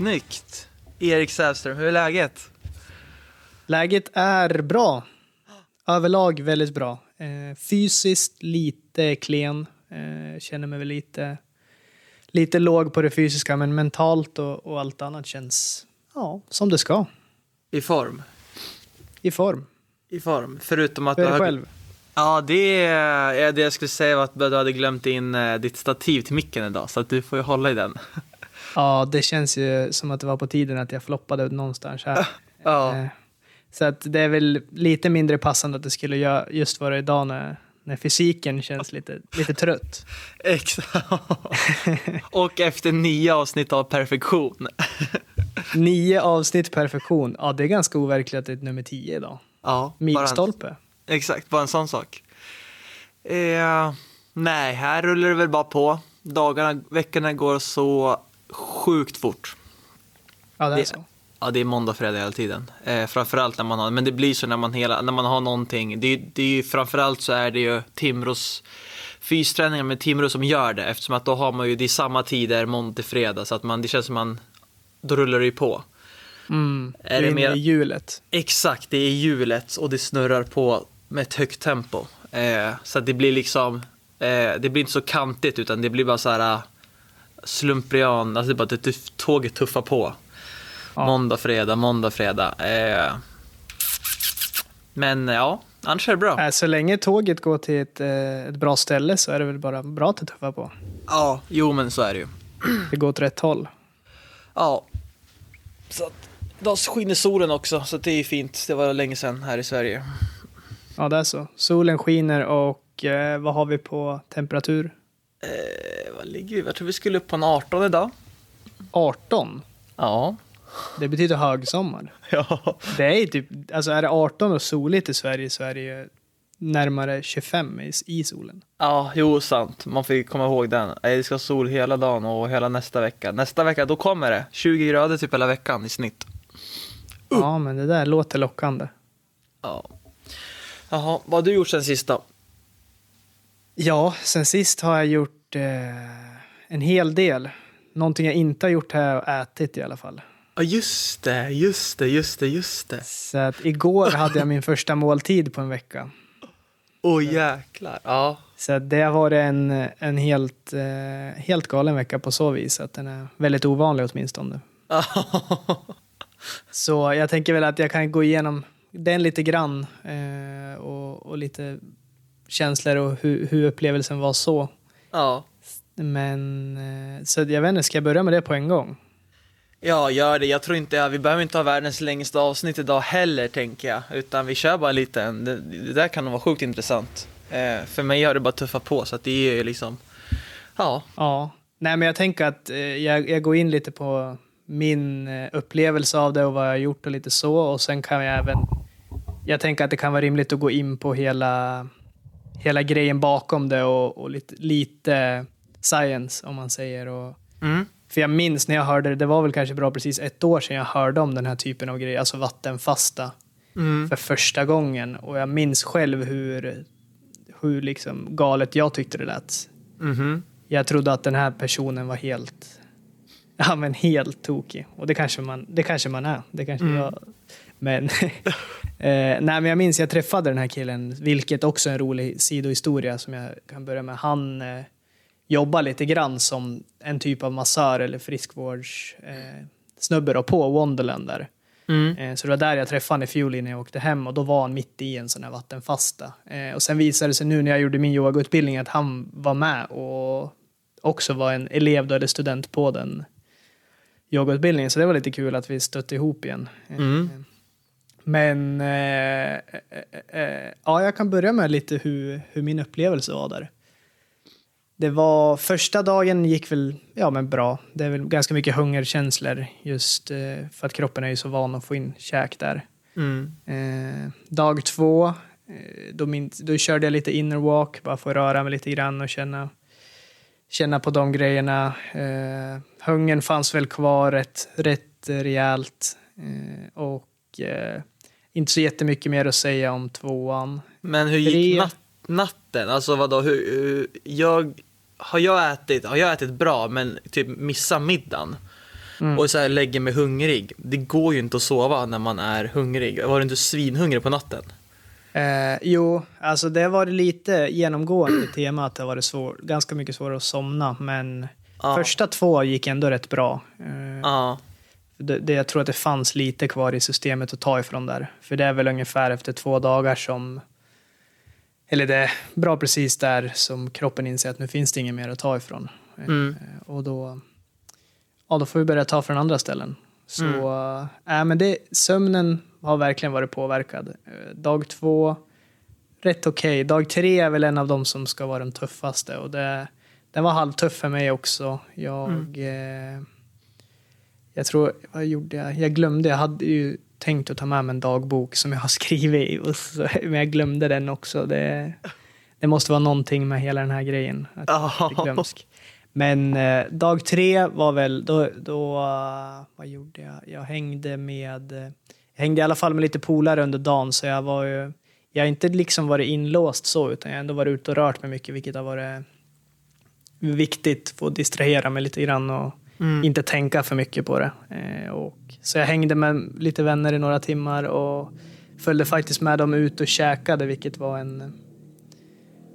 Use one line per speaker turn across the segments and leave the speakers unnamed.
Snyggt! Erik Sävström, hur är läget?
Läget är bra. Överlag väldigt bra. Eh, fysiskt lite klen. Eh, känner mig väl lite, lite låg på det fysiska, men mentalt och, och allt annat känns ja, som det ska.
I form?
I form.
I form, förutom att
är
du har...
själv?
Ja, det är det jag skulle säga var att du hade glömt in eh, ditt stativ till micken idag, så att du får ju hålla i den.
Ja, det känns ju som att det var på tiden att jag floppade någonstans här.
Ja,
Eh, Så att det är väl lite mindre passande att det skulle göra just vara idag när, när fysiken känns lite, lite trött.
exakt. Och efter nio avsnitt av perfektion.
Nio avsnitt perfektion. Ja, det är ganska overkligt att det är nummer tio idag.
Ja, bara en,
Milstolpe.
exakt, bara en sån sak. Eh, nej, här rullar det väl bara på. Dagarna, veckorna går så sjukt fort.
Ja, det är
Det-
så.
Ja, det är måndag, fredag hela tiden. Eh, framförallt när man har, men det blir så när man, hela, när man har någonting. Det, det är ju, framförallt så är det ju Timrås fysträningar med Timrå som gör det eftersom att då har man ju, det är samma tider måndag till fredag så att man, det känns som man, då rullar det ju på.
Mm.
Är
Är
det mer-
med hjulet?
Exakt, det är hjulet och det snurrar på med ett högt tempo. Eh, så att det blir liksom, eh, det blir inte så kantigt utan det blir bara så här slumprian, alltså det bara det- tåget tuffar på.
Ja.
Måndag, fredag, måndag, fredag. Eh, men ja, annars är det bra.
Äh, så länge tåget går till ett, eh, ett bra ställe så är det väl bara bra att det tuffar på.
Ja, jo men så är det ju.
Det går åt rätt håll.
Ja. Så att, idag skiner solen också, så det är fint. Det var länge sedan här i Sverige.
Ja, det är så. Solen skiner och eh, vad har vi på temperatur?
Eh, vad ligger vi? Jag tror vi skulle upp på en 18 idag.
18.
Ja.
Det betyder högsommar.
Ja.
Det är typ, alltså är det 18 och soligt i Sverige ju närmare 25 i, i solen.
Ja, jo sant. Man får komma ihåg den. Det ska sol hela dagen och hela nästa vecka. Nästa vecka, då kommer det. 20 grader typ hela veckan i snitt.
Ja, men det där låter lockande.
Ja. Jaha, vad har du gjort sen sist då?
Ja, sen sist har jag gjort eh, en hel del. Någonting jag inte har gjort har jag ätit i alla fall.
Ja, just det, just det, just det, just det.
Så att igår hade jag min första måltid på en vecka.
Åh oh, jäklar. Ja.
Så det har varit en, en helt, eh, helt galen vecka på så vis att den är väldigt ovanlig åtminstone. Så jag tänker väl att jag kan gå igenom den lite grann eh, och, och lite känslor och hur, hur upplevelsen var så.
ja.
Men eh, så jag vet inte, ska jag börja med det på en gång?
Ja, gör det. Jag tror inte, vi behöver inte ha världens längsta avsnitt idag heller, tänker jag. Utan vi kör bara lite. Det, det där kan nog vara sjukt intressant. Eh, för mig har det bara tuffat på, så att det är ju liksom... Ja.
Ja, nej men jag tänker att eh, jag, jag går in lite på min eh, upplevelse av det och vad jag har gjort och lite så. Och sen kan jag även... Jag tänker att det kan vara rimligt att gå in på hela, hela grejen bakom det och, och lite, lite science om man säger. Och,
Mm.
för jag minns när jag hörde det, det var väl kanske bra precis ett år sedan jag hörde om den här typen av grejer, alltså vattenfasta
Mm.
för första gången. Och jag minns själv hur, hur liksom galet jag tyckte det lät.
Mhm.
Jag trodde att den här personen var helt, ja men helt tokig. Och det kanske man, det kanske man är. Det kanske
Mm.
jag, men, eh, nej jag minns jag träffade den här killen, vilket också är en rolig sidohistoria som jag kan börja med. Han eh, jobbar lite grann som en typ av massör eller friskvårds eh, på Wonderland där.
Mm.
Eh, Så det var där jag träffade honom i fjol innan jag åkte hem och då var han mitt i en sån här vattenfasta. Eh, Och sen visade det sig nu när jag gjorde min yogautbildning att han var med och också var en elev då, eller student på den yogautbildningen. Så det var lite kul att vi stötte ihop igen. Eh,
Mm.
Men eh, eh, eh, ja, jag kan börja med lite hur, hur min upplevelse var där. Det var första dagen gick väl ja, men bra. Det är väl ganska mycket hungerkänslor just eh, för att kroppen är ju så van att få in käk där.
Mm.
Eh, dag två, eh, då, min, då körde jag lite inner walk, bara för att röra mig lite grann och känna, känna på de grejerna. Eh, hungern fanns väl kvar rätt, rätt eh, rejält. Eh, och eh, inte så jättemycket mer att säga om tvåan.
Men hur gick nat natten? Alltså vadå, hur, hur, jag, har jag ätit, har jag ätit bra men typ missat middagen? och så här lägger mig hungrig. Det går ju inte att sova när man är hungrig. Var du inte svinhungrig på natten?
Eh, jo, alltså det var lite genomgående tema att det var svår, ganska mycket svårare att somna, men
Ja.
första två gick ändå rätt bra. Eh,
Ja.
Det, det, jag tror att det fanns lite kvar i systemet att ta ifrån där. För det är väl ungefär efter två dagar som... Eller det är bra precis där som kroppen inser att nu finns det inget mer att ta ifrån. Eh,
Mm.
Och då, ja, då får vi börja ta från andra ställen. Så
Mm.
äh, men det, sömnen har verkligen varit påverkad. Eh, Dag två, rätt okej. Dag tre är väl en av de som ska vara den tuffaste. Och det, den var halvtuff för mig också. Jag,
Mm.
eh, jag tror, vad gjorde jag? Jag glömde, jag hade ju tänkt att ta med mig en dagbok som jag har skrivit i. Och så, men jag glömde den också. Det, det måste vara någonting med hela den här grejen. Att jag glömsk. Men eh, dag tre var väl, då, då vad gjorde jag? Jag hängde med, jag hängde i alla fall med lite polare under dagen så jag var ju, jag har inte liksom varit inlåst så utan jag har ändå varit ute och rört mig mycket vilket har varit viktigt för att distrahera mig lite grann och
Mm.
inte tänka för mycket på det. Eh, och, så jag hängde med lite vänner i några timmar och följde faktiskt med dem ut och käkade vilket var en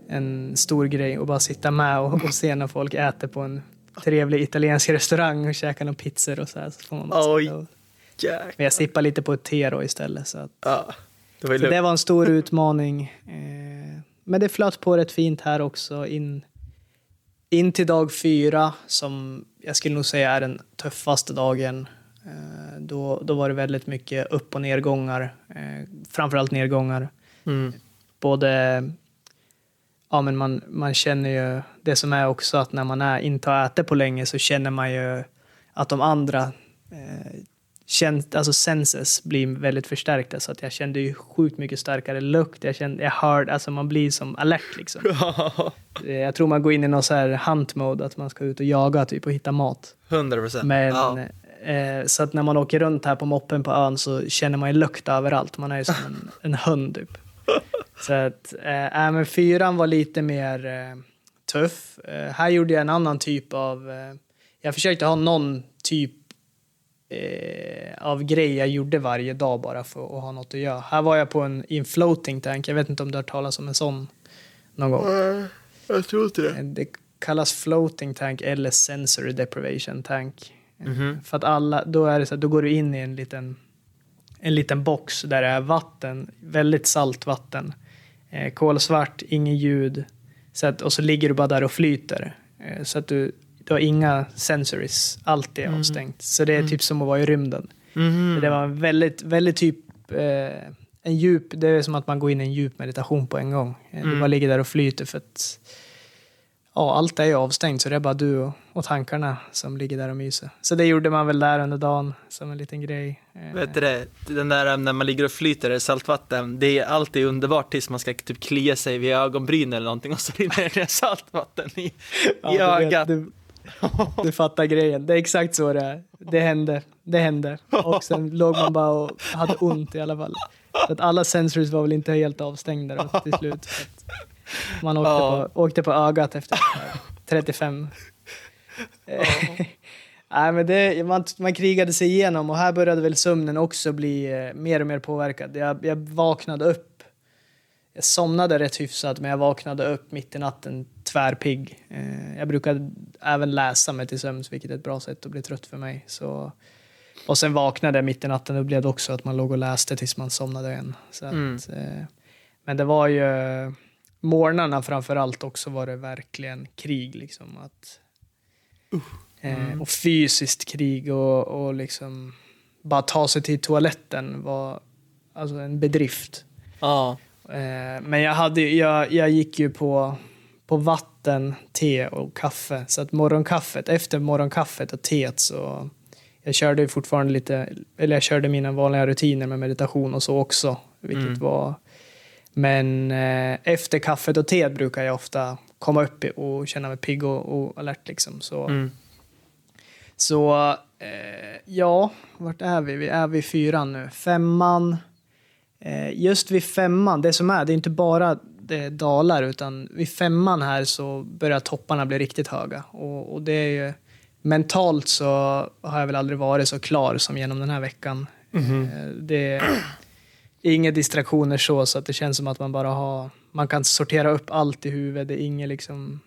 en stor grej att bara sitta med och, och se när folk äter på en trevlig italiensk restaurang och käkar några pizzor och så här. Så får man bara
Oj.
och, men jag sippar lite på ett te då istället. Så, att,
Ja. Det var
så det var en stor utmaning. Eh, men det flöt på rätt fint här också. In, in till dag fyra, som jag skulle nog säga är den tuffaste dagen. Eh, då, då var det väldigt mycket upp och nedgångar. Eh, framförallt nedgångar
Mm.
både ja, men man, man känner ju det som är också att när man är, inte har ätit på länge så känner man ju att de andra eh, känt, alltså senses blir väldigt förstärkta så att jag kände ju sjukt mycket starkare lukt. Jag kände, jag hörde, alltså man blir som alert liksom. Eh, Jag tror man går in i någon så här hunt mode att man ska ut och jaga typ och hitta mat.
100 procent.
Men
Ja.
eh, så att när man åker runt här på moppen på ön så känner man ju lukt överallt. Man är ju som en, en hund typ. Så att, eh, äh, men fyran var lite mer eh, tuff. Eh, här gjorde jag en annan typ av, eh, jag försökte ha någon typ eh, av grej jag gjorde varje dag bara för att ha något att göra. Här var jag på en, i en floating tank, jag vet inte om du har hört talas om en sån någon gång.
Jag tror inte
Eh, Det kallas floating tank eller sensory deprivation tank. Eh,
Mhm.
För att alla, då är det så att då går du in i en liten, en liten box där det är vatten, väldigt salt vatten. Eh, kolsvart, inget ljud. Så att, och så ligger du bara där och flyter. Eh, så att du, du har inga sensories, allt är avstängt. Så det är typ som att vara i rymden.
Mhm.
Det var en väldigt, väldigt typ eh, en djup, det är som att man går in i en djup meditation på en gång. Eh, Du
Mm.
bara ligger där och flyter för att ja, allt är ju avstängt så det är bara du och, och tankarna som ligger där och myser. Så det gjorde man väl där under dagen som en liten grej. Eh,
Vet du det, den där när man ligger och flyter i saltvatten, det är alltid underbart tills man ska typ klia sig vid ögonbryn eller någonting och så rinner det saltvatten i,
ja,
i
vet,
ögat.
Du, du fattar grejen. Det är exakt så det är. Det hände. Det hände. Och sen låg man bara och hade ont i alla fall. Så att alla sensories var väl inte helt avstängda då, till slut. Man åkte,
Ja.
på, åkte på ögat efter 35. Nej, men det, man, man krigade sig igenom och här började väl sömnen också bli eh, mer och mer påverkad. Jag, jag vaknade upp. Jag somnade rätt hyfsat, men jag vaknade upp mitt i natten tvärpigg. Eh, jag brukar även läsa mig till sömns, vilket är ett bra sätt att bli trött för mig. Så, och sen vaknade jag mitt i natten och blev det också att man låg och läste tills man somnade igen. Så att,
Mm.
eh, men det var ju morgnarna framför allt också var det verkligen krig. Liksom, att, eh, och fysiskt krig och, och liksom bara ta sig till toaletten var alltså en bedrift.
Ja.
Eh, men jag, hade, jag, jag gick ju på, på vatten, te och kaffe. Så att morgonkaffet, efter morgonkaffet och teet så jag körde fortfarande lite, eller jag körde mina vanliga rutiner med meditation och så också. Vilket
Mm.
var, men eh, efter kaffet och teet brukar jag ofta komma upp och känna mig pigg och, och alert liksom. Så,
Mm.
så eh, ja, vart är vi? Vi är vid fyran nu. Femman. Eh, just vid femman, det som är, det är inte bara det dalar utan vid femman här så börjar topparna bli riktigt höga. Och, och det är ju mentalt så har jag väl aldrig varit så klar som genom den här veckan. Eh, Det är inga distraktioner så, så att det känns som att man bara har, man kan sortera upp allt i huvudet. Det är ingen liksom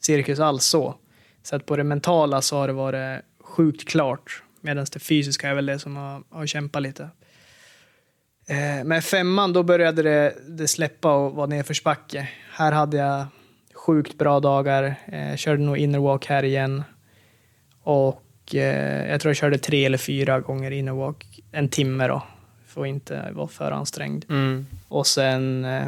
cirkus alls så. Så att på det mentala så har det varit sjukt klart. Medan det fysiska är väl det som har, har kämpat lite. Eh, men femman, då började det, det släppa och vara nedförsbacke. Här hade jag sjukt bra dagar. Eh, körde nog innerwalk här igen. Och eh, jag tror jag körde tre eller fyra gånger innerwalk. En timme då. För att inte vara för ansträngd.
Mm.
Och sen... Eh,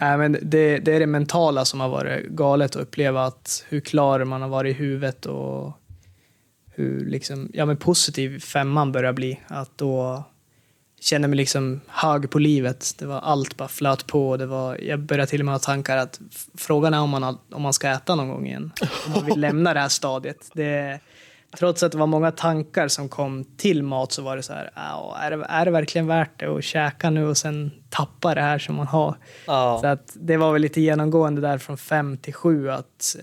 äh, men det, det är det mentala som har varit galet att uppleva. att Hur klar man har varit i huvudet och hur liksom, ja, men positiv femman börjar bli. Att då känner mig liksom hög på livet. Det var allt bara flöt på. Det var, jag började till och med ha tankar att frågan är om man, har- om man ska äta någon gång igen. Om man vill lämna det här stadiet. Det, trots att det var många tankar som kom till mat så var det så här, "Ja, är det, är det verkligen värt det att käka nu och sen tappa det här som man har?
Ja.
Så att det var väl lite genomgående där från fem till sju att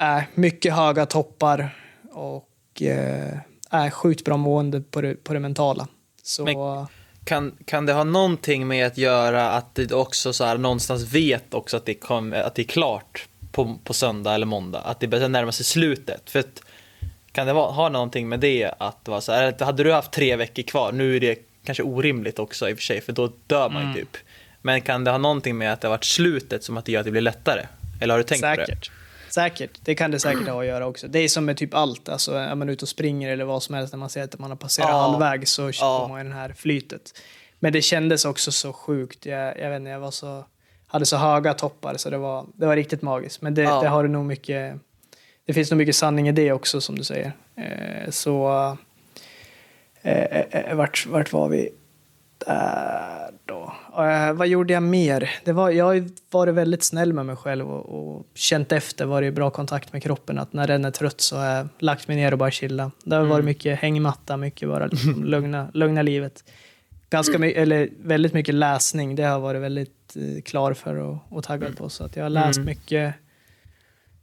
eh, mycket höga toppar och eh, sjukt bra mående på det, på det mentala. Så
Men- Kan, kan det ha någonting med att göra att du också så här, någonstans vet också att det, kom, att det är klart på, på söndag eller måndag? Att det börjar närma sig slutet? För att, kan det ha någonting med det att vara så här, hade du haft tre veckor kvar, nu är det kanske orimligt också i och för sig, för då dör man
Mm.
ju typ. Men kan det ha någonting med att det har varit slutet som att det gör att det blir lättare? Eller har du tänkt på det?
Säkert. Det kan det säkert ha att göra också. Det är som med typ allt, alltså är man ute och springer eller vad som helst när man ser att man har passerat
Ja.
halvvägs så
Ja.
får man ju det här flytet. Men det kändes också så sjukt. Jag, jag vet inte, jag var så, hade så höga toppar så det var, det var riktigt magiskt. Men det,
Ja.
det har nog mycket, det finns nog mycket sanning i det också som du säger. Eh, så eh, eh, vart, vart var vi? Där då. Eh, vad gjorde jag mer? Det var, jag har varit väldigt snäll med mig själv och, och känt efter, varit i bra kontakt med kroppen. Att när den är trött så har jag lagt mig ner och bara chilla. Det har varit mycket hängmatta, mycket bara liksom lugna, lugna livet. Ganska mycket, eller väldigt mycket läsning. Det har jag varit väldigt eh, klar för och, och taggad på. Så att jag har läst
Mm.
mycket.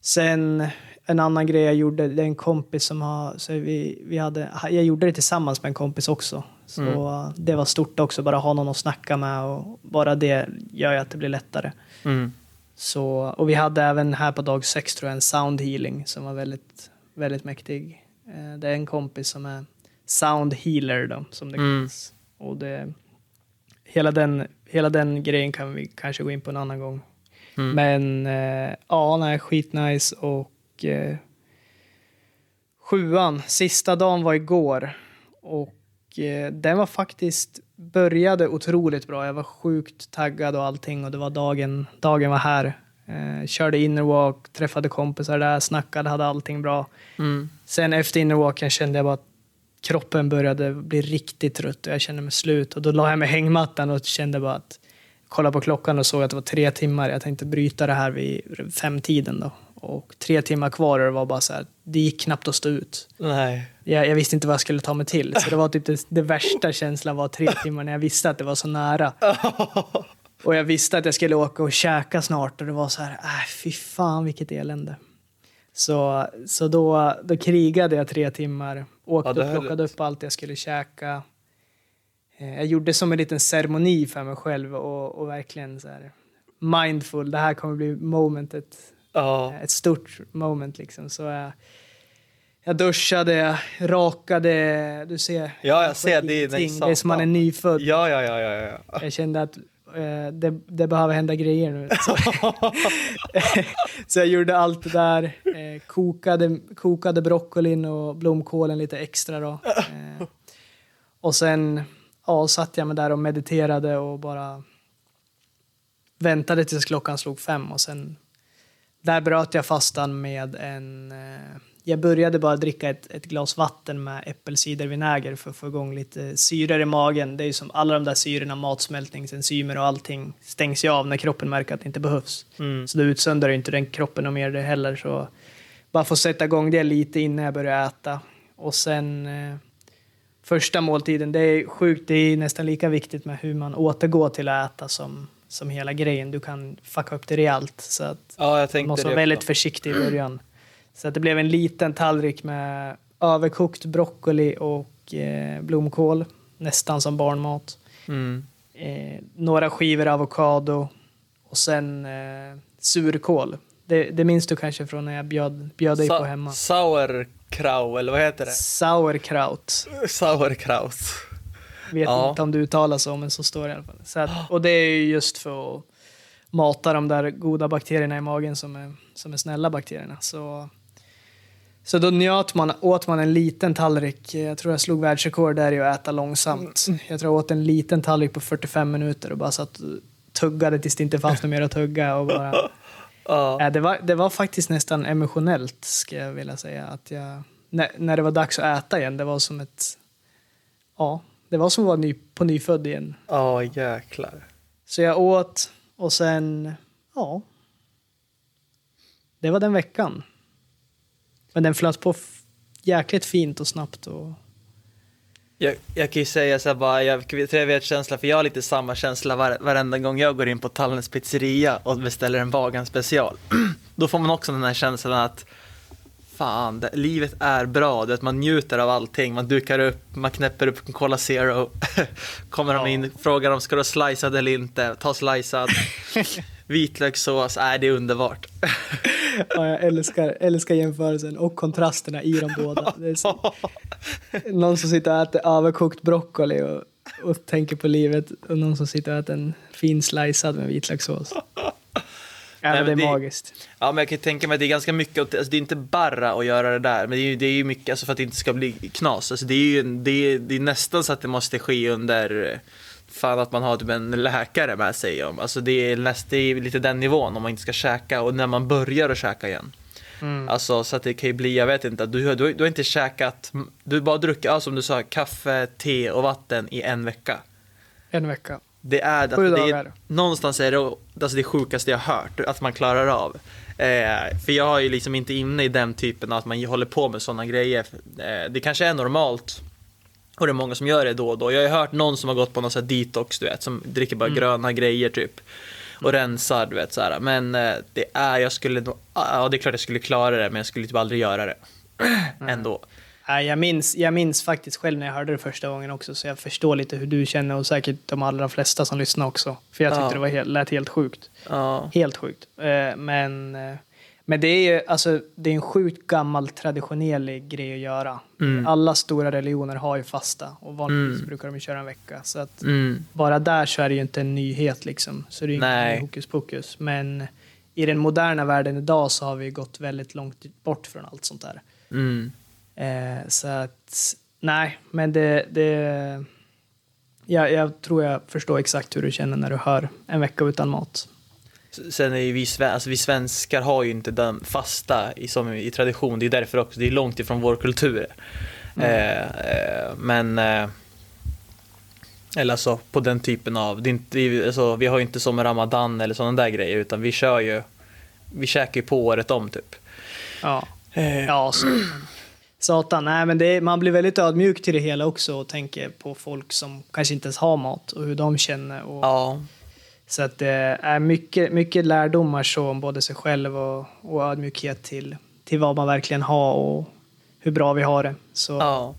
Sen en annan grej jag gjorde, det är en kompis som har, så vi, vi hade, jag gjorde det tillsammans med en kompis också. Så
Mm.
det var stort också, bara ha någon att snacka med och bara det gör ju att det blir lättare.
Mm.
Så, och vi hade även här på dag sex tror jag en sound healing som var väldigt, väldigt mäktig. Eh, Det är en kompis som är sound healer då, som det
Mm.
kallas. Och det, hela, den, hela den grejen kan vi kanske gå in på en annan gång.
Mm.
Men eh, ja, nej, skitnice och eh, sjuan, sista dagen var igår och den var faktiskt, började otroligt bra. Jag var sjukt taggad och allting och det var dagen, dagen var här. Eh, körde innerwalk, träffade kompisar där, snackade, hade allting bra.
Mm.
Sen efter innerwalken kände jag bara att kroppen började bli riktigt trött och jag kände mig slut. Och då la jag mig hängmattan och kände bara att kolla på klockan och såg att det var tre timmar. Jag tänkte bryta det här vid femtiden då. Och tre timmar kvar och det var bara så här, det gick knappt att stå ut.
Nej.
Jag, jag visste inte vad jag skulle ta mig till. Så det var typ det, det värsta känslan var tre timmar när jag visste att det var så nära. Och jag visste att jag skulle åka och käka snart och det var så här, äh, fy fan vilket elände. Så, så då, då krigade jag tre timmar, åkte
Ja,
och plockade upp allt jag skulle käka. Eh, Jag gjorde som en liten ceremoni för mig själv och, och verkligen så här mindful. Det här kommer bli momentet
Ja.
ett stort moment liksom. Så jag, jag duschade, rakade, du ser.
Ja, jag ser det.
Ingenting. Det är som man är nyfödd.
Ja, ja, ja, ja, ja.
Jag kände att eh, det, det behöver hända grejer nu. Så, så jag gjorde allt det där. Eh, kokade, kokade broccolin och blomkålen lite extra då. Eh, och sen ja, satt jag mig där och mediterade och bara väntade tills klockan slog fem och sen där bröt jag fastan med en... Eh, jag började bara dricka ett, ett glas vatten med äppelcidervinäger för att få igång lite syror i magen. Det är ju som alla de där syrorna, matsmältningsenzymer och allting stängs ju av när kroppen märker att det inte behövs.
Mm.
Så då utsöndrar ju inte den kroppen och mer det heller. Så bara få sätta igång det lite innan jag börjar äta. Och sen eh, första måltiden, det är sjukt, det är nästan lika viktigt med hur man återgår till att äta som, som hela grejen. Du kan fucka upp det rejält. Så att
Ja,
man måste vara väldigt
också.
försiktig i början. Så att det blev en liten tallrik med överkokt broccoli och eh, blomkål. Nästan som barnmat.
Mm.
Eh, några skivor avokado och sen eh, surkål. Det, det minns du kanske från när jag bjöd, bjöd dig på hemma.
Sauerkraut, eller vad heter det?
Sauerkraut.
Sauerkraut.
Vet
Ja.
inte om det uttalas så, men så står det i alla fall. Så att, och det är ju just för att mata de där goda bakterierna i magen som är, som är snälla bakterierna. Så, så då njöt man, åt man en liten tallrik. Jag tror jag slog världsrekord där i att äta långsamt. Jag tror jag åt en liten tallrik på 45 minuter och bara satt och tuggade tills det inte fanns något mer att tugga. Och bara.
Ja,
det, var, det var faktiskt nästan emotionellt, ska jag vilja säga. Att jag, när, när det var dags att äta igen, det var som ett... Ja, det var som att vara ny, på nyfödd igen.
Ja, jäklar.
Så jag åt och sen... Ja. Det var den veckan. Men den flöt på jäkligt fint och snabbt. Och,
Jag, jag kan ju säga så här bara, jag vet känsla, för jag har lite samma känsla var, varenda gång jag går in på Tallens pizzeria och beställer en Vagan special. Då får man också den här känslan att fan, det, livet är bra, det, att man njuter av allting, man dukar upp, man knäpper upp en Cola Zero, kommer
Ja.
in, frågar om ska du ha slicead eller inte, ta slicead, vitlökssås, nej det är underbart.
ja, jag älskar, älskar jämförelsen och kontrasterna i de båda. Så, någon som sitter och äter överkokt broccoli och, och tänker på livet och någon som sitter och äter en fin slicead med vitlökssås.
Nej,
det är
det-
magiskt.
Ja, men jag kan tänka mig att det är ganska mycket, alltså det är inte bara att göra det där, men det är ju, det är ju mycket alltså för att det inte ska bli knas. Alltså det är ju det är, det är nästan så att det måste ske under, fan att man har typ en läkare med sig om. Alltså det är, näst, det är lite den nivån om man inte ska käka och när man börjar att käka igen.
Mm.
Alltså så att det kan ju bli, jag vet inte, du, du, har- du har inte käkat, du bara druckit, ja, som du sa, kaffe, te och vatten i en vecka.
En vecka.
Det är, alltså, det är någonstans är det alltså det sjukaste jag hört att man klarar av. Eh, för jag är ju liksom inte inne i den typen av att man håller på med sådana grejer. Eh, det kanske är normalt och det är många som gör det då och då. Jag har ju hört någon som har gått på någon sån här detox, du vet, som dricker bara gröna grejer typ. Och rensar, du vet så här. Men eh, det är, jag skulle nog, ja det är klart jag skulle klara det, men jag skulle typ aldrig göra det. Ändå.
Jag, minns, jag minns faktiskt själv när jag hörde det första gången också, så jag förstår lite hur du känner och säkert de allra flesta som lyssnar också. För jag tyckte
Ja.
det var helt, lät helt sjukt.
Ja.
Helt sjukt. Eh, Men, eh, men det är ju alltså, det är en sjukt gammal traditionell grej att göra.
Mm.
Alla stora religioner har ju fasta och vanligtvis
Mm.
brukar de köra en vecka. Så att
Mm.
bara där så är det ju inte en nyhet liksom. Så det är ju inget hokus pokus. Men i den moderna världen idag så har vi gått väldigt långt bort från allt sånt där.
Mm.
Eh, så att, nej, men det... det jag, jag tror jag förstår exakt hur du känner när du hör en vecka utan mat.
Sen är ju vi, alltså vi svenskar har ju inte den fasta i, som i tradition. Det är därför också, det är långt ifrån vår kultur. Eh, eh, men, eh, eller alltså på den typen av, det är inte, alltså, vi har ju inte som Ramadan eller sådana där grejer utan vi kör ju, vi käkar ju på året om typ.
Ja,
Eh,
ja så. Satan, nej men är, man blir väldigt ödmjuk till det hela också och tänker på folk som kanske inte ens har mat och hur de känner. Och,
Ja,
Så att det är mycket, mycket lärdomar så om både sig själv och, och ödmjukhet till, till vad man verkligen har och hur bra vi har det. Så
ja,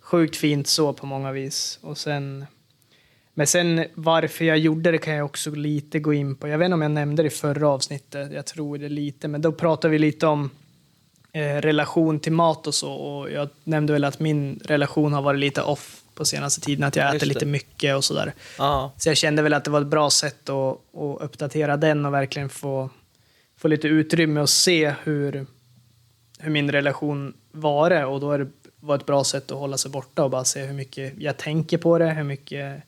sjukt fint så på många vis. Och sen, men sen varför jag gjorde det kan jag också lite gå in på. Jag vet inte om jag nämnde det i förra avsnittet, jag tror det lite, men då pratade vi lite om relation till mat och så. Och jag nämnde väl att min relation har varit lite off på senaste tiden, att jag
Just
äter
det.
lite mycket och sådär.
ja,
Så jag kände väl att det var ett bra sätt att, att uppdatera den och verkligen få, få lite utrymme och se hur, hur min relation var det. Och då är det var ett bra sätt att hålla sig borta och bara se hur mycket jag tänker på det, hur mycket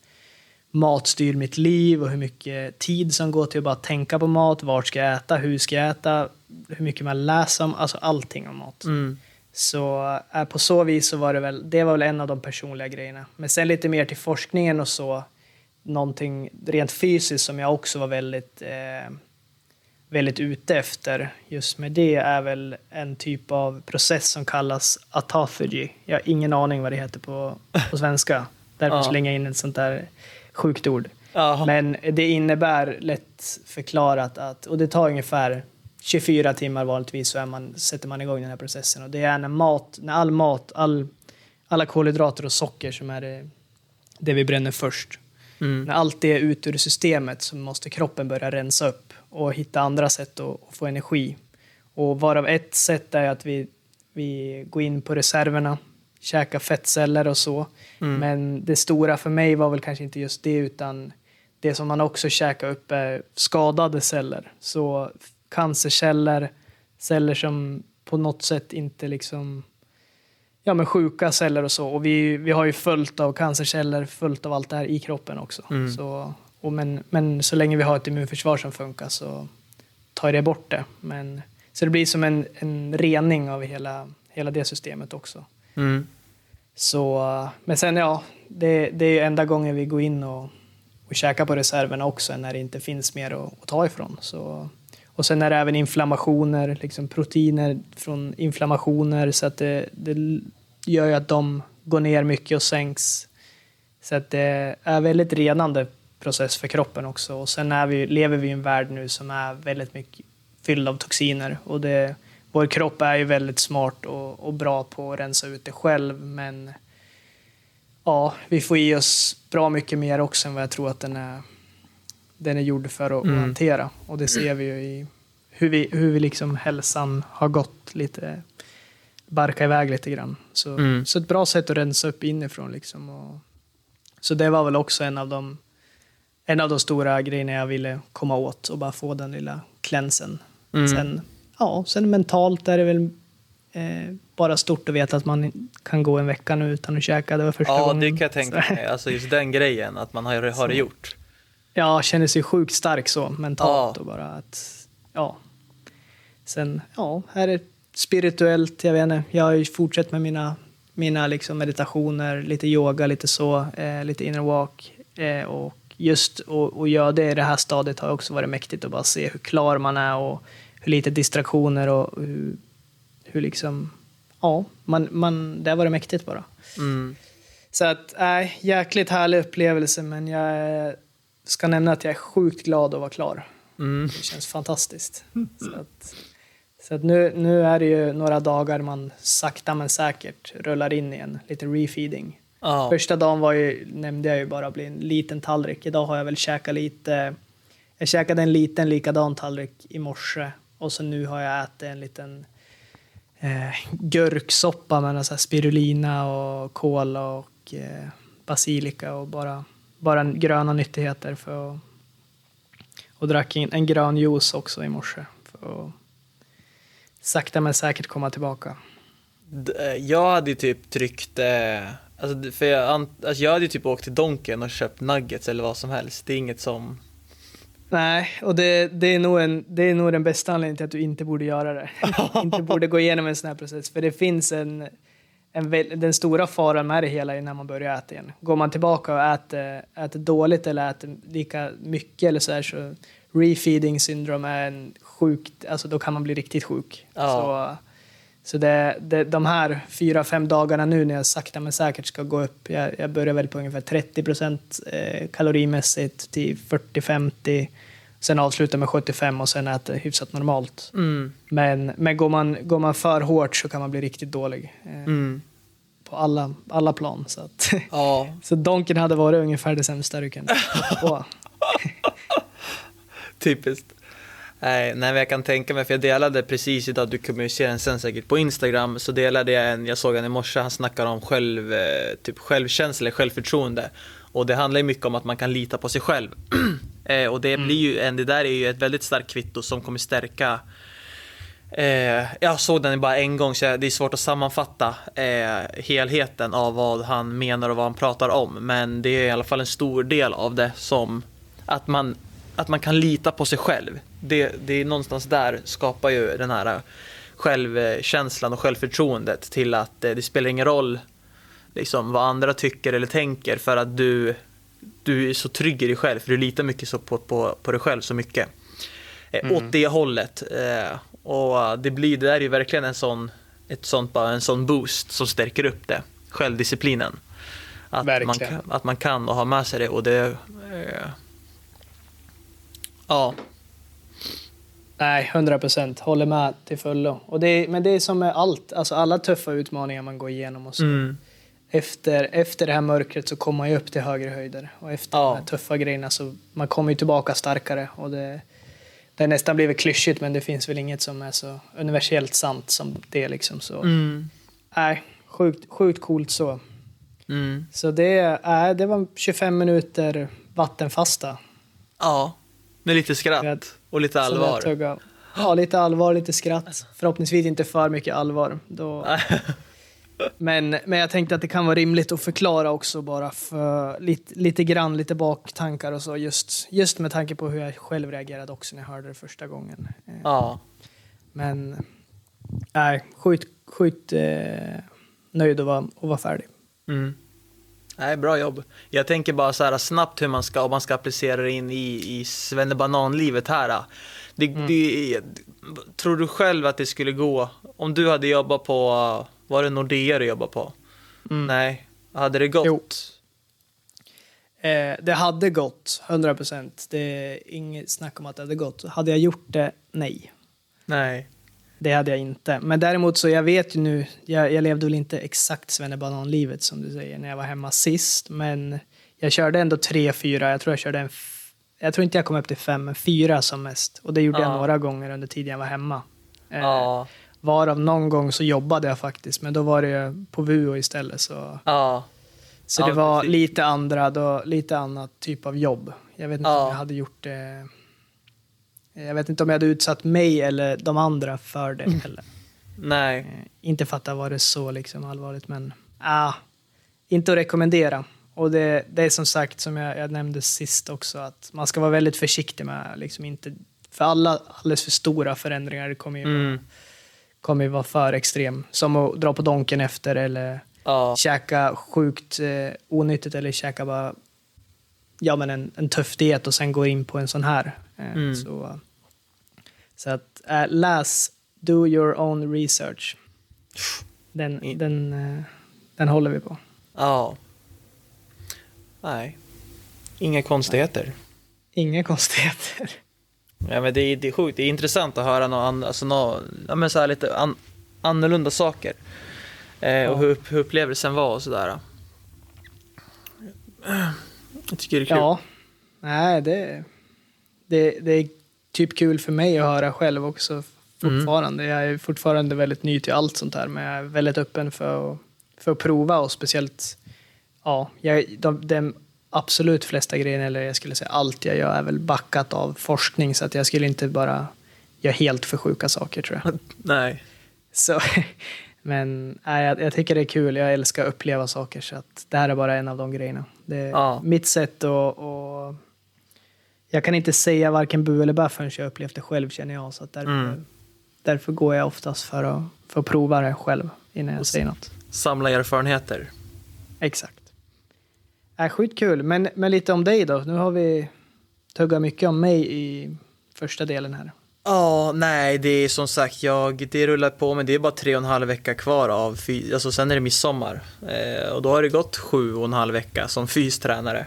mat styr mitt liv och hur mycket tid som går till att bara tänka på mat. Vart ska jag äta? Hur ska jag äta? Hur mycket man läser om, alltså allting om mat.
mm,
Så äh, på så vis så var det väl, det var väl en av de personliga grejerna. Men sen lite mer till forskningen och så, någonting rent fysiskt som jag också var väldigt, eh, väldigt ute efter just med det är väl en typ av process som kallas autophagy. Jag har ingen aning vad det heter på, på svenska. Därför
Ja.
slänger jag in ett sånt där sjukt ord.
ja,
Men det innebär lätt förklarat att, och det tar ungefär 24 timmar vanligtvis så är man, sätter man igång den här processen. Och det är när mat, när all mat, all, alla kolhydrater och socker som är det, det vi bränner först.
Mm.
När allt det är ut ur systemet så måste kroppen börja rensa upp och hitta andra sätt att, att få energi. Och varav ett sätt är att vi, vi går in på reserverna, käkar fettceller och så.
Mm.
Men det stora för mig var väl kanske inte just det utan det som man också käkar upp är skadade celler. Så cancerceller, celler som på något sätt inte liksom ja, men sjuka celler och så. Och vi, vi har ju fullt av cancerceller, fullt av allt det här i kroppen också.
Mm.
Så, och men, men så länge vi har ett immunförsvar som funkar så tar det bort det. Men, så det blir som en, en rening av hela, hela det systemet också.
Mm.
Så, men sen ja, det, det är enda gången vi går in och, och käkar på reserverna också när det inte finns mer att, att ta ifrån. Så, och sen är det även inflammationer, liksom proteiner från inflammationer så att det, det gör ju att de går ner mycket och sänks. Så att det är väldigt renande process för kroppen också. Och sen är vi, lever vi i en värld nu som är väldigt mycket fylld av toxiner. Och det, vår kropp är ju väldigt smart och, och bra på att rensa ut det själv. Men ja, vi får i oss bra mycket mer också än vad jag tror att den är, den är gjord för att,
Mm.
hantera. Och det ser vi ju i hur, vi, hur vi liksom hälsan har gått lite, barka iväg lite grann. Så,
Mm.
så ett bra sätt att rensa upp inifrån liksom. Och, så det var väl också en av de en av de stora grejerna jag ville komma åt och bara få den lilla klänsen.
Mm.
Sen, ja, sen mentalt är det väl eh, bara stort att veta att man kan gå en vecka nu utan att käka. Det var första
Ja,
gången.
det kan jag tänka mig. Alltså just den grejen, att man har, har det gjort.
Ja, känner sig sjukt stark så mentalt
Ja.
och bara att, ja. Sen, ja, här är spirituellt, jag vet inte, jag har ju fortsatt med mina, mina liksom meditationer, lite yoga, lite så, eh, lite inner walk eh, och just att göra det i det här stadiet har också varit mäktigt att bara se hur klar man är och hur lite distraktioner och hur, hur liksom, ja, man, man, det har varit mäktigt bara.
Mm.
Så att, nej, jäkligt härlig upplevelse, men jag är- ska nämna att jag är sjukt glad att vara klar.
Mm.
Det känns fantastiskt. Så att, så att nu, nu är det ju några dagar man sakta men säkert rullar in igen, lite refeeding.
Ja.
Första dagen var ju, nämnde jag ju bara bli en liten tallrik. Idag har jag väl käkat lite, jag käkade en liten likadan tallrik i morse och så nu har jag ätit en liten eh, gurksoppa med spirulina och kål och eh, basilika och bara, bara gröna nyttigheter för att, och drack in en grön juice också i morse för att sakta men säkert komma tillbaka.
Eh, Jag hade ju typ tryckt, eh, alltså, för jag, alltså jag hade ju typ åkt till Donken och köpt nuggets eller vad som helst. Det är inget som,
Nej, och det, det, är nog en, det är nog den bästa anledningen till att du inte borde göra det. inte borde gå igenom en sån här process. För det finns en, en den stora faran med det hela är när man börjar äta igen. Går man tillbaka och äter, äter dåligt eller äter lika mycket eller så här så refeeding syndrom är en sjukt, alltså då kan man bli riktigt sjuk.
Ja.
Så, så det, det, de här fyra, fem dagarna nu när jag sakta men säkert ska gå upp, jag, jag börjar väl på ungefär 30 procent eh, kalorimässigt till 40-50, sen avslutar med 75 och sen äter hyfsat normalt.
mm,
Men, men går, man, går man för hårt så kan man bli riktigt dålig eh,
mm.
på alla, alla plan. Så, att,
ja,
så Donken hade varit ungefär det sämsta du kunde
typiskt. Nej, nej, jag kan tänka mig, för jag delade precis idag, du kommer ju se den sen säkert, på Instagram så delade jag en, jag såg han i morse, han snackar om själv, eh, typ självkänsla, självförtroende. Och det handlar ju mycket om att man kan lita på sig själv. eh, och det blir ju, en, det där är ju ett väldigt starkt kvitto som kommer stärka Eh, jag såg den bara en gång så det är svårt att sammanfatta eh, helheten av vad han menar och vad han pratar om. Men det är i alla fall en stor del av det som att man, att man kan lita på sig själv. Det, det är någonstans där skapar ju den här självkänslan och självförtroendet till att eh, det spelar ingen roll liksom, vad andra tycker eller tänker för att du, du är så trygg i dig själv för du litar mycket så på, på, på dig själv så mycket. Eh, Åt det hållet. Eh, och det blir, det där är ju verkligen en sån, ett sånt, bara en sån boost som stärker upp det. Självdisciplinen. Att man,
Verkligen.
att man kan och har med sig det och det... Eh, ja.
Nej, 100 procent. Håller med till fullo. Och det men det är som med allt, alltså alla tuffa utmaningar man går igenom och så.
Mm.
Efter, efter det här mörkret så kommer man ju upp till högre höjder. Och efter
Ja.
de här tuffa grejerna så man kommer ju tillbaka starkare. Och det, det har nästan blivit klyschigt men det finns väl inget som är så universellt sant som det liksom. Så.
Mm.
Nej, sjukt, sjukt coolt så.
Mm.
Så det, äh, det var 25 minuter vattenfasta.
Ja, med lite skratt och lite allvar.
Ja, lite allvar, lite skratt. Förhoppningsvis inte för mycket allvar. Då... Men, men jag tänkte att det kan vara rimligt att förklara också bara för lite, lite grann, lite baktankar och så. Just, just med tanke på hur jag själv reagerade också när jag hörde det första gången. Eh,
Ja.
Men nej, sjukt, sjukt eh, nöjd att vara, att vara färdig.
Mm. Nej, bra jobb. Jag tänker bara så här snabbt hur man ska, om man ska applicera det in i, i svennebanan-livet här. Det, det, tror du själv att det skulle gå, om du hade jobbat på, var det Nordea du jobbade på? Nej, hade det gått?
Jo. Eh, det hade gått, 100 procent. Det är inget snack om att det hade gått. Hade jag gjort det? Nej.
Nej.
Det hade jag inte. Men däremot så jag vet ju nu, jag, jag levde väl inte exakt svennebanan-livet som du säger när jag var hemma sist, men jag körde ändå tre, fyra, jag tror jag körde en, jag tror inte jag kom upp till fem, men fyra som mest. Och det gjorde jag
Ja.
några gånger under tiden jag var hemma. Eh,
Ja.
Varav någon gång så jobbade jag faktiskt, men då var det på VUO istället. Så,
Ja.
så
Ja,
det var
precis.
lite andra, då, lite annat typ av jobb. Jag vet inte
Ja.
om jag hade gjort det. Jag vet inte om jag hade utsatt mig eller de andra för det heller.
Nej.
Eh, Inte för att det varit så liksom allvarligt, men ah, inte att rekommendera. Och det, det är som sagt, som jag, jag nämnde sist också, att man ska vara väldigt försiktig med, liksom inte, för alla alldeles för stora förändringar kommer ju,
Mm.
Kommer ju vara för extrem. Som att dra på donken efter eller
Ja.
käka sjukt eh, onyttigt eller käka bara ja, men en, en tuff diet och sen gå in på en sån här. Eh,
Mm.
så, så att eh, läs, do your own research. Den, den, eh, den håller vi på.
Ja. Nej. Inga konstigheter.
Inga konstigheter.
Ja, men det, är, det är sjukt, det är intressant att höra något, an, alltså något, ja, men så här lite an, annorlunda saker. Eh, Och hur, hur upplevelsen var och sådär. Jag tycker det är kul.
Ja, nej det, det, det är typ kul för mig att höra själv också fortfarande. Jag är fortfarande väldigt ny till allt sånt här men jag är väldigt öppen för att, för att prova och speciellt ja, jag, de, de absolut flesta grejerna, eller jag skulle säga allt jag gör är väl backat av forskning så att jag skulle inte bara göra helt för sjuka saker tror jag.
Nej.
Så, men nej, jag, jag tycker det är kul. Jag älskar att uppleva saker så att det här är bara en av de grejerna. Det är
Ja.
mitt sätt att... Och, jag kan inte säga varken bu eller bä förrän jag upplevt det själv känner jag. Så att därför,
Mm.
därför går jag oftast för att, för att prova det själv innan jag säger något.
Samla erfarenheter.
Exakt. Äh, skitkul. Men, men lite om dig då. Nu har vi tuggat mycket om mig i första delen här.
Ja, nej, det är som sagt, jag, det rullar på, men det är bara tre och en halv vecka kvar av, fy, alltså sen är det midsommar. Eh, och då har det gått sju och en halv vecka som fystränare.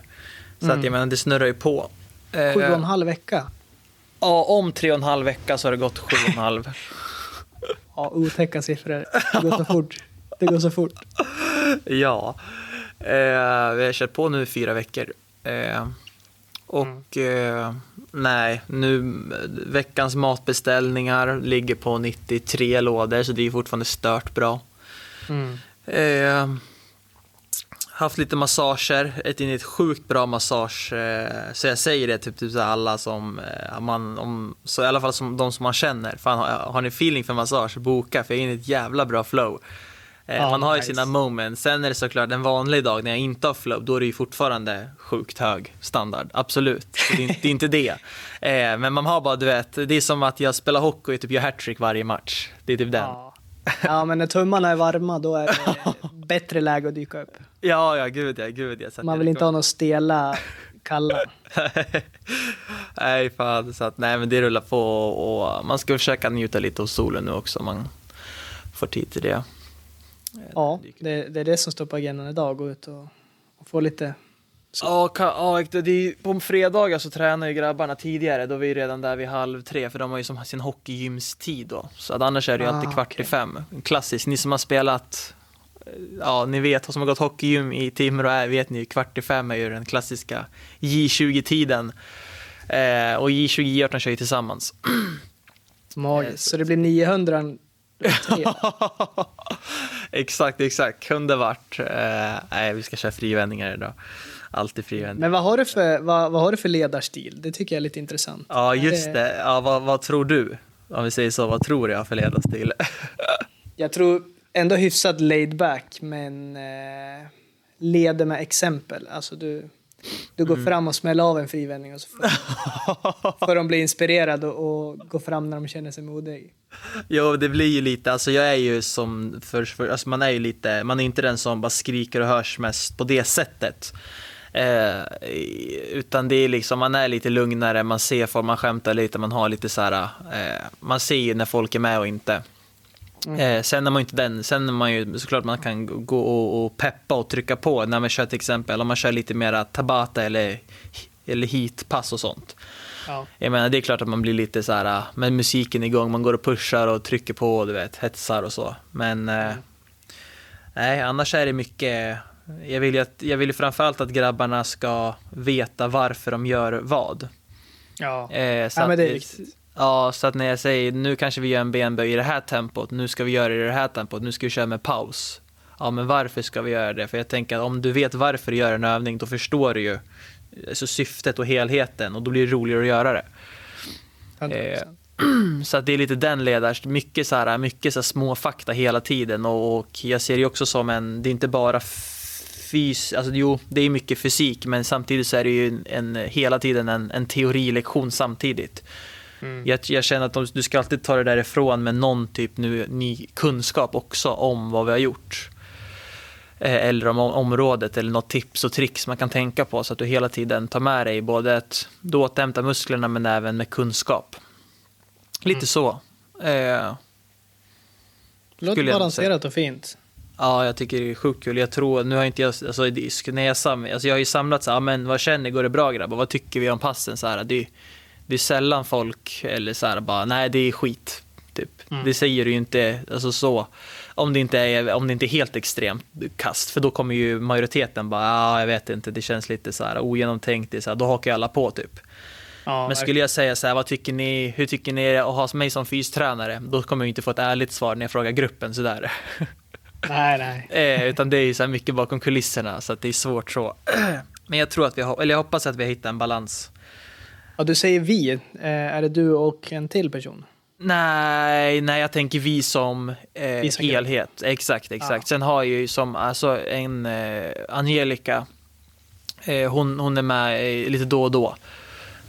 Så
Mm.
att jag menar, det snurrar ju på. Eh,
Sju och en halv vecka.
Ja, om tre och en halv vecka så har det gått sju och en halv.
Ja, otäcka siffror. Det går så fort. Det går så fort.
ja. Eh, vi har kört på nu i fyra veckor. Eh, och eh, nej, nu veckans matbeställningar ligger på 93 lådor så det är fortfarande stört bra.
Mm.
Eh, haft lite massager, ett ett sjukt bra massage. Eh, så jag säger det typ till alla som, eh, man, om, så i alla fall som, de som man känner. Fan, har, har ni feeling för massage, boka för jag är inne i ett jävla bra flow. Eh,
Ja,
man har ju
nice.
sina moments. Sen är det såklart en vanlig dag när jag inte har flow, då är det ju fortfarande sjukt hög standard. Absolut, det, är, det är inte det. Eh, men man har bara, du vet, det är som att jag spelar hockey och typ gör hattrick varje match. Det är typ den.
Ja. ja, men när tummarna är varma då är det bättre läge att dyka upp.
Ja, ja, gud ja, gud ja. Så
Man vill inte ha några stela, kalla.
nej, fan. Så att, nej, men det rullar på och, och man ska försöka njuta lite av solen nu också om man får tid till det.
Ja, det, det är det som står på agendan idag. Gå ut och, och få lite Så.
Ja, ka- ja, det det på fredagar så tränar ju grabbarna tidigare, då är vi redan där vid halv tre, för de har ju som sin hockeygymstid då. Så att annars är det ju
Ah,
alltid kvart i
okej.
fem. Klassiskt, ni som har spelat, eh, ja ni vet, som har gått hockeygym i Timrå är, vet ni ju, kvart i fem är ju den klassiska J20-tiden. Eh, och J20 J18 kör ju tillsammans.
Magiskt. Så det blir 900 tre.
exakt, exakt. Kunde varit. Eh, nej, vi ska köra frivändningar idag. Alltid frivändningar.
Men vad har, du för, vad, vad har du för ledarstil? Det tycker jag är lite intressant.
Ja, just det. Ja, vad, vad tror du? Om vi säger så, vad tror jag för ledarstil?
Jag tror ändå hyfsat laid back, men eh, leder med exempel. Alltså du, du
Mm.
går fram och smäller av en frivändning och så får, får de bli inspirerade och, och gå fram när de känner sig modiga.
Jo, det blir ju lite, alltså jag är ju som, för, för, alltså man är ju lite, man är inte den som bara skriker och hörs mest på det sättet. Eh, utan det är liksom, man är lite lugnare, man ser folk, man skämtar lite, man har lite så här, eh, man ser ju när folk är med och inte. Eh, sen är man ju inte den, sen är man ju såklart man kan gå och, och peppa och trycka på när man kör till exempel, om man kör lite mera tabata eller, eller heatpass och sånt.
Ja.
Jag menar, det är klart att man blir lite så här med musiken igång, man går och pushar och trycker på, du vet, hetsar och så. Men eh, nej, annars är det mycket, jag vill ju att, jag vill framförallt att grabbarna ska veta varför de gör vad.
Ja.
Eh, så
ja, men det är viktigt.
Ja, så att när jag säger nu kanske vi gör en benböj i det här tempot, nu ska vi göra det i det här tempot, nu ska vi köra med paus. Ja, men varför ska vi göra det? För jag tänker att om du vet varför du gör en övning, då förstår du ju alltså, syftet och helheten och då blir det roligare att göra det.
100%.
Eh, så att det är lite den ledars, mycket så här, mycket så här små fakta hela tiden och, och jag ser det också som en, det är inte bara fys, alltså jo, det är mycket fysik men samtidigt så är det ju en, en hela tiden en, en teorilektion samtidigt.
Mm.
Jag, jag känner att de, du ska alltid ta det därifrån med någon typ nu, ny kunskap också om vad vi har gjort. Eh, Eller om området eller något tips och tricks man kan tänka på så att du hela tiden tar med dig både att du återhämtar musklerna men även med kunskap. Lite
Mm.
så. Eh,
Låter balanserat och fint.
Ja, jag tycker det är sjukt kul. Jag tror, nu har inte jag, alltså, när jag, sam, alltså jag har ju samlat så här, "Ja, men vad känner ni, går det bra grabbar? Vad tycker vi om passen? Så här, det, det är sällan folk, eller så här, bara, nej det är skit. Typ.
Mm.
Det säger du ju inte, alltså så. Om det inte är, om det inte är helt extremt kast, för då kommer ju majoriteten bara, ja jag vet inte, det känns lite så här ogenomtänkt, det så här, då hakar ju alla på typ.
Ja,
Men skulle jag säga så här, vad tycker ni, hur tycker ni att ha mig som fystränare? Då kommer jag inte få ett ärligt svar när jag frågar gruppen sådär.
Nej, nej.
Eh, utan det är ju så mycket bakom kulisserna så att det är svårt så. Men jag tror att vi har, eller jag hoppas att vi har hittat en balans.
Ja, du säger vi. Eh, är det du och en till person?
Nej, nej jag tänker vi som eh, helhet. Exakt, exakt.
Ja.
Sen har jag ju som alltså en eh, Angelica, eh, hon, hon är med eh, lite då och då.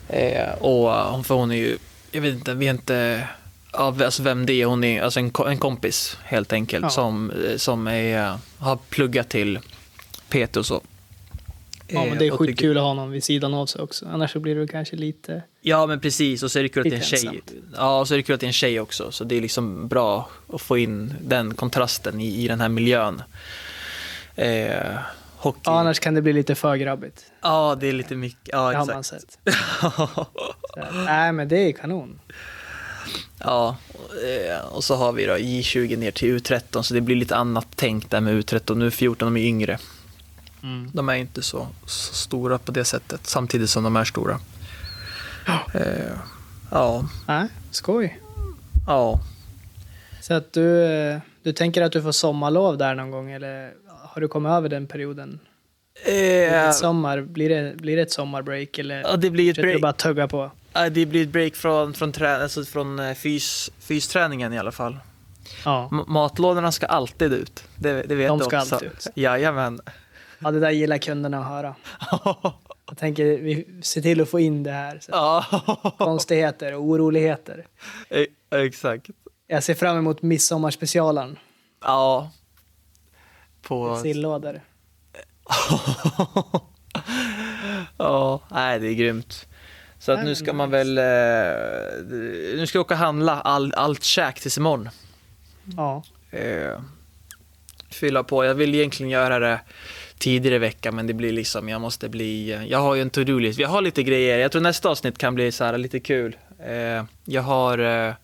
Eh, och hon, för hon är ju, jag vet inte, vi är inte, ja, alltså vem det är, hon är alltså en, en kompis helt enkelt
Ja.
som, eh, som är, har pluggat till PT och så.
Ja, men
Eh,
det är sjukt
tycker-
kul att ha någon vid sidan av sig också. Annars så blir det kanske lite...
Ja men precis, och så är det kul att det är en tjej.
ensamt.
Ja, och så är det kul att det är en tjej också. Så det är liksom bra att få in den kontrasten i, i den här miljön. Eh, hockey.
Ja, annars kan det bli lite för grabbigt.
Ja, det är lite mycket. Ja,
Det har man sett. Nej, men det är kanon.
ja, eh, och så har vi då J20 ner till U13, så det blir lite annat tänkt där med U13. Nu är 14, de är yngre. De är inte så, så stora på det sättet, samtidigt som de är stora. Eh, ja,
Nej, skoj.
ja.
Så att du, eh, du tänker att du får sommarlov där någon gång eller har du kommit över den perioden?
Eh,
sommar, blir det, blir det ett sommarbreak eller
ja, det blir ett
du
break.
bara tugga på?
Ja, det blir ett break från, från, trä, alltså från eh, fys, fysträningen i alla fall.
Ja.
M- matlådorna ska alltid ut. Det, det vet
De
du
ska
också.
alltid ut.
Jajamän.
Ja, det där gillar kunderna att höra. Jag tänker vi ser till att få in det här. Konstigheter och oroligheter.
E- exakt.
Jag ser fram emot midsommarspecialen.
Ja. På...
Sillådor.
ja, nej det är grymt. Så att nu ska man väl... Eh, nu ska jag åka och handla all, allt käk tills imorgon.
Ja.
Eh, fylla på. Jag vill egentligen göra det tidigare i veckan, men det blir liksom, jag måste bli, jag har ju en to-do-list. Jag har lite grejer, jag tror nästa avsnitt kan bli så här lite kul. Eh, jag har, eh,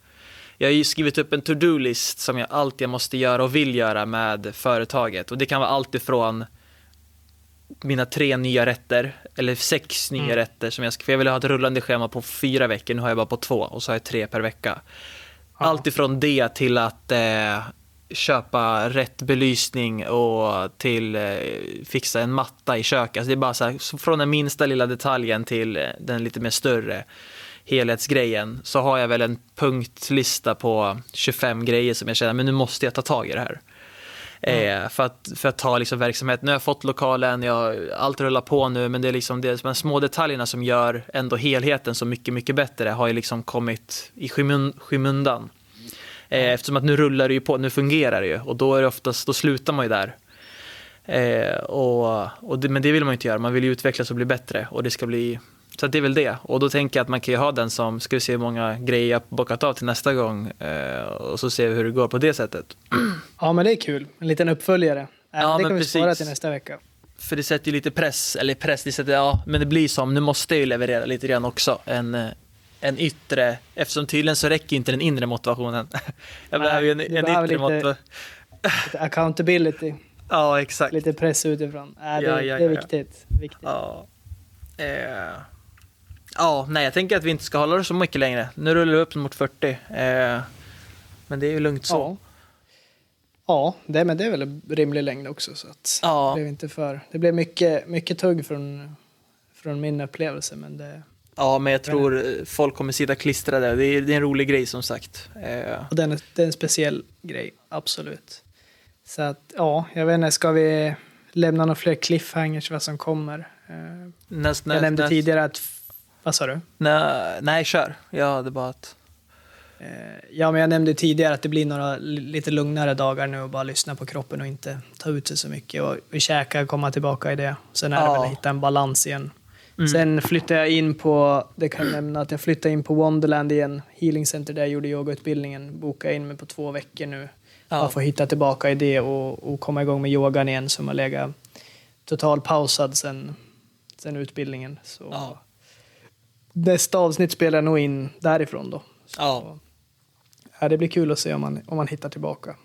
jag har ju skrivit upp en to-do-list som jag alltid måste göra och vill göra med företaget. Och det kan vara allt ifrån mina tre nya rätter, eller sex nya
Mm.
rätter som jag för jag vill ha ett rullande schema på fyra veckor, nu har jag bara på två och så har jag tre per vecka.
Ja.
Allt ifrån det till att eh, köpa rätt belysning och till eh, fixa en matta i köket. Alltså det är bara så här, från den minsta lilla detaljen till eh, den lite mer större helhetsgrejen så har jag väl en punktlista på 25 grejer som jag känner, men nu måste jag ta tag i det här. Eh, för, att, för att ta liksom verksamheten. Nu har jag fått lokalen, jag, allt rullar på nu, men det är liksom det, de små detaljerna som gör ändå helheten så mycket, mycket bättre har ju liksom kommit i skymun, skymundan. Eh, eftersom att nu rullar det ju på, nu fungerar det ju och då är det oftast, då slutar man ju där. Eh, och, och det, men det vill man ju inte göra, man vill ju utvecklas och bli bättre och det ska bli så det är väl det. Och då tänker jag att man kan ju ha den som, ska vi se hur många grejer jag bockat av till nästa gång eh, och så ser vi hur det går på det sättet.
Ja, men det är kul. En liten uppföljare. Äh,
Ja,
det kan vi spara till nästa vecka.
För det sätter ju lite press, eller press, det sätter, ja, men det blir som, nu måste jag ju leverera lite grann också. En, eh, en yttre, eftersom tydligen så räcker inte den inre motivationen. Jag behöver ju en, en yttre
lite-
motivation.
Lite accountability,
Ja, exakt.
lite press utifrån. Äh, det,
Ja, ja,
det är viktigt. viktigt.
Ja. Eh. ja, nej, jag tänker att vi inte ska hålla det så mycket längre. Nu rullar det upp mot 40. Eh. Men det är ju lugnt så.
Ja. Ja, det, men det är väl en rimlig längd också. Så att
Ja.
det blev inte för... Det blev mycket, mycket tugg från, från min upplevelse, men det...
Ja, men jag tror eh, folk kommer sitta klistrade. Det är, det är en rolig grej som sagt. Eh.
Och den, är- det är en speciell grej, absolut. Så att, ja, jag vet inte, ska vi lämna några fler cliffhangers vad som kommer? Eh,
Näst,
jag nämnde
näst,
tidigare att... Vad sa du?
Nej, nej, kör. Ja, det bara att...
Ja, men jag nämnde tidigare att det blir några li- lite lugnare dagar nu och bara lyssna på kroppen och inte ta ut sig så mycket. Och vi käkar, komma tillbaka i det. Sen är det
Ja.
väl att hitta en balans igen.
Mm.
Sen flyttade jag in på, det kan jag nämna, att jag flyttade in på Wonderland igen. Healing Center där jag gjorde yogautbildningen. Bokade in mig på två veckor nu.
Ja.
Bara för att hitta tillbaka i det och, och komma igång med yogan igen som har legat total pausad sen, sen utbildningen. Så
Ja.
nästa avsnitt spelar jag nog in därifrån då. Så,
Ja.
ja, det blir kul att se om man, om man hittar tillbaka.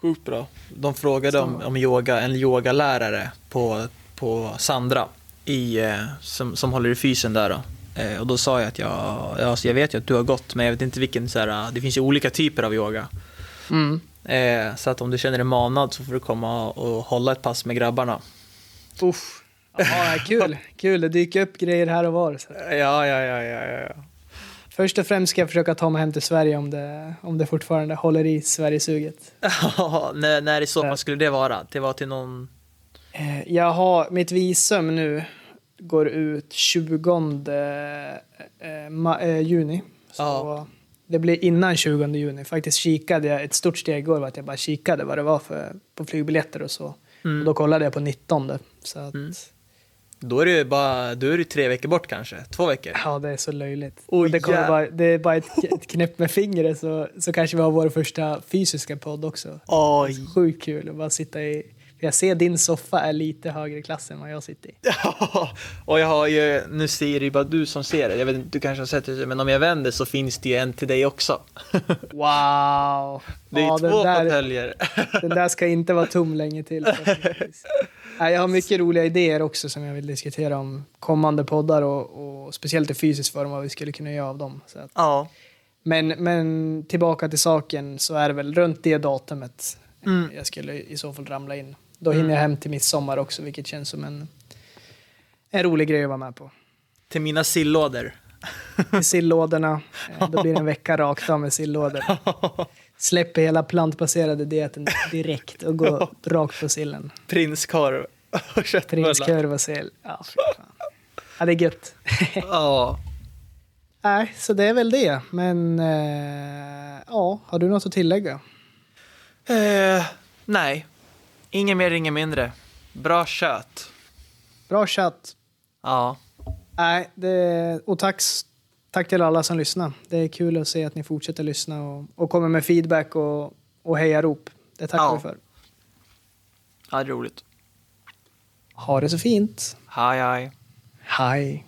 Sjukt bra. De frågade om, om yoga, en yogalärare på, på Sandra i, eh, som, som håller i fysen där. Då. Eh, och då sa jag att jag, ja, alltså jag vet ju att du har gått, men jag vet inte vilken, så här, det finns ju olika typer av yoga.
Mm.
Eh, så att om du känner dig manad så får du komma och hålla ett pass med grabbarna.
Uff. Ja, kul. kul, det dyker upp grejer här och var. Så.
Ja, ja, ja, ja, ja.
Först och främst ska jag försöka ta mig hem till Sverige om det, om det fortfarande håller i Sverigesuget.
när, när i så fall skulle det vara? Det var till någon...
Eh, Jag har, mitt visum nu går ut 20 eh, eh, juni. Så
Ja.
Det blir innan 20 juni. Faktiskt kikade jag, ett stort steg igår var att jag bara kikade vad det var för, på flygbiljetter och så.
Mm.
Och då kollade jag på 19. Så att,
Mm. Då är det ju bara, då är det tre veckor bort kanske, två veckor.
Ja, det är så löjligt. Och det, kommer
jä-
bara, det är bara ett, ett knäpp med fingret så, så kanske vi har vår första fysiska podd också.
Oj.
Sjukt kul att bara sitta i... Jag ser din soffa är lite högre klass än vad jag sitter i.
Ja, och jag har ju, nu ser ju bara du som ser det, jag vet inte, du kanske har sett det, men om jag vänder så finns det ju en till dig också.
Wow!
Det är
ja,
två fåtöljer.
den där ska inte vara tom länge till. Jag har mycket roliga idéer också som jag vill diskutera om kommande poddar och, och speciellt i fysisk form vad vi skulle kunna göra av dem. Så att,
Ja.
men, men tillbaka till saken så är det väl runt det datumet
Mm.
jag skulle i så fall ramla in. Då hinner jag hem till midsommar också vilket känns som en, en rolig grej att vara med på.
Till mina sillådor.
I sillådorna, eh, då blir det en vecka rakt av med sillådor. Släpper hela plantbaserade dieten direkt och går rakt på sillen.
Prinskorv och köttbullar.
Prinskorv och sill. Ja, ja, det är gött.
Ja.
Nej, så det är väl det. Men eh, ja, har du något att tillägga?
Eh, nej, inget mer, inget mindre. Bra kött.
Bra chatt.
Ja.
Nej, det, och tack, tack till alla som lyssnar. Det är kul att se att ni fortsätter lyssna och, och kommer med feedback och, och hejarop. Det tackar
Ja.
vi för.
ja, det är roligt.
Ha det så fint.
Hej, hej.
Hej.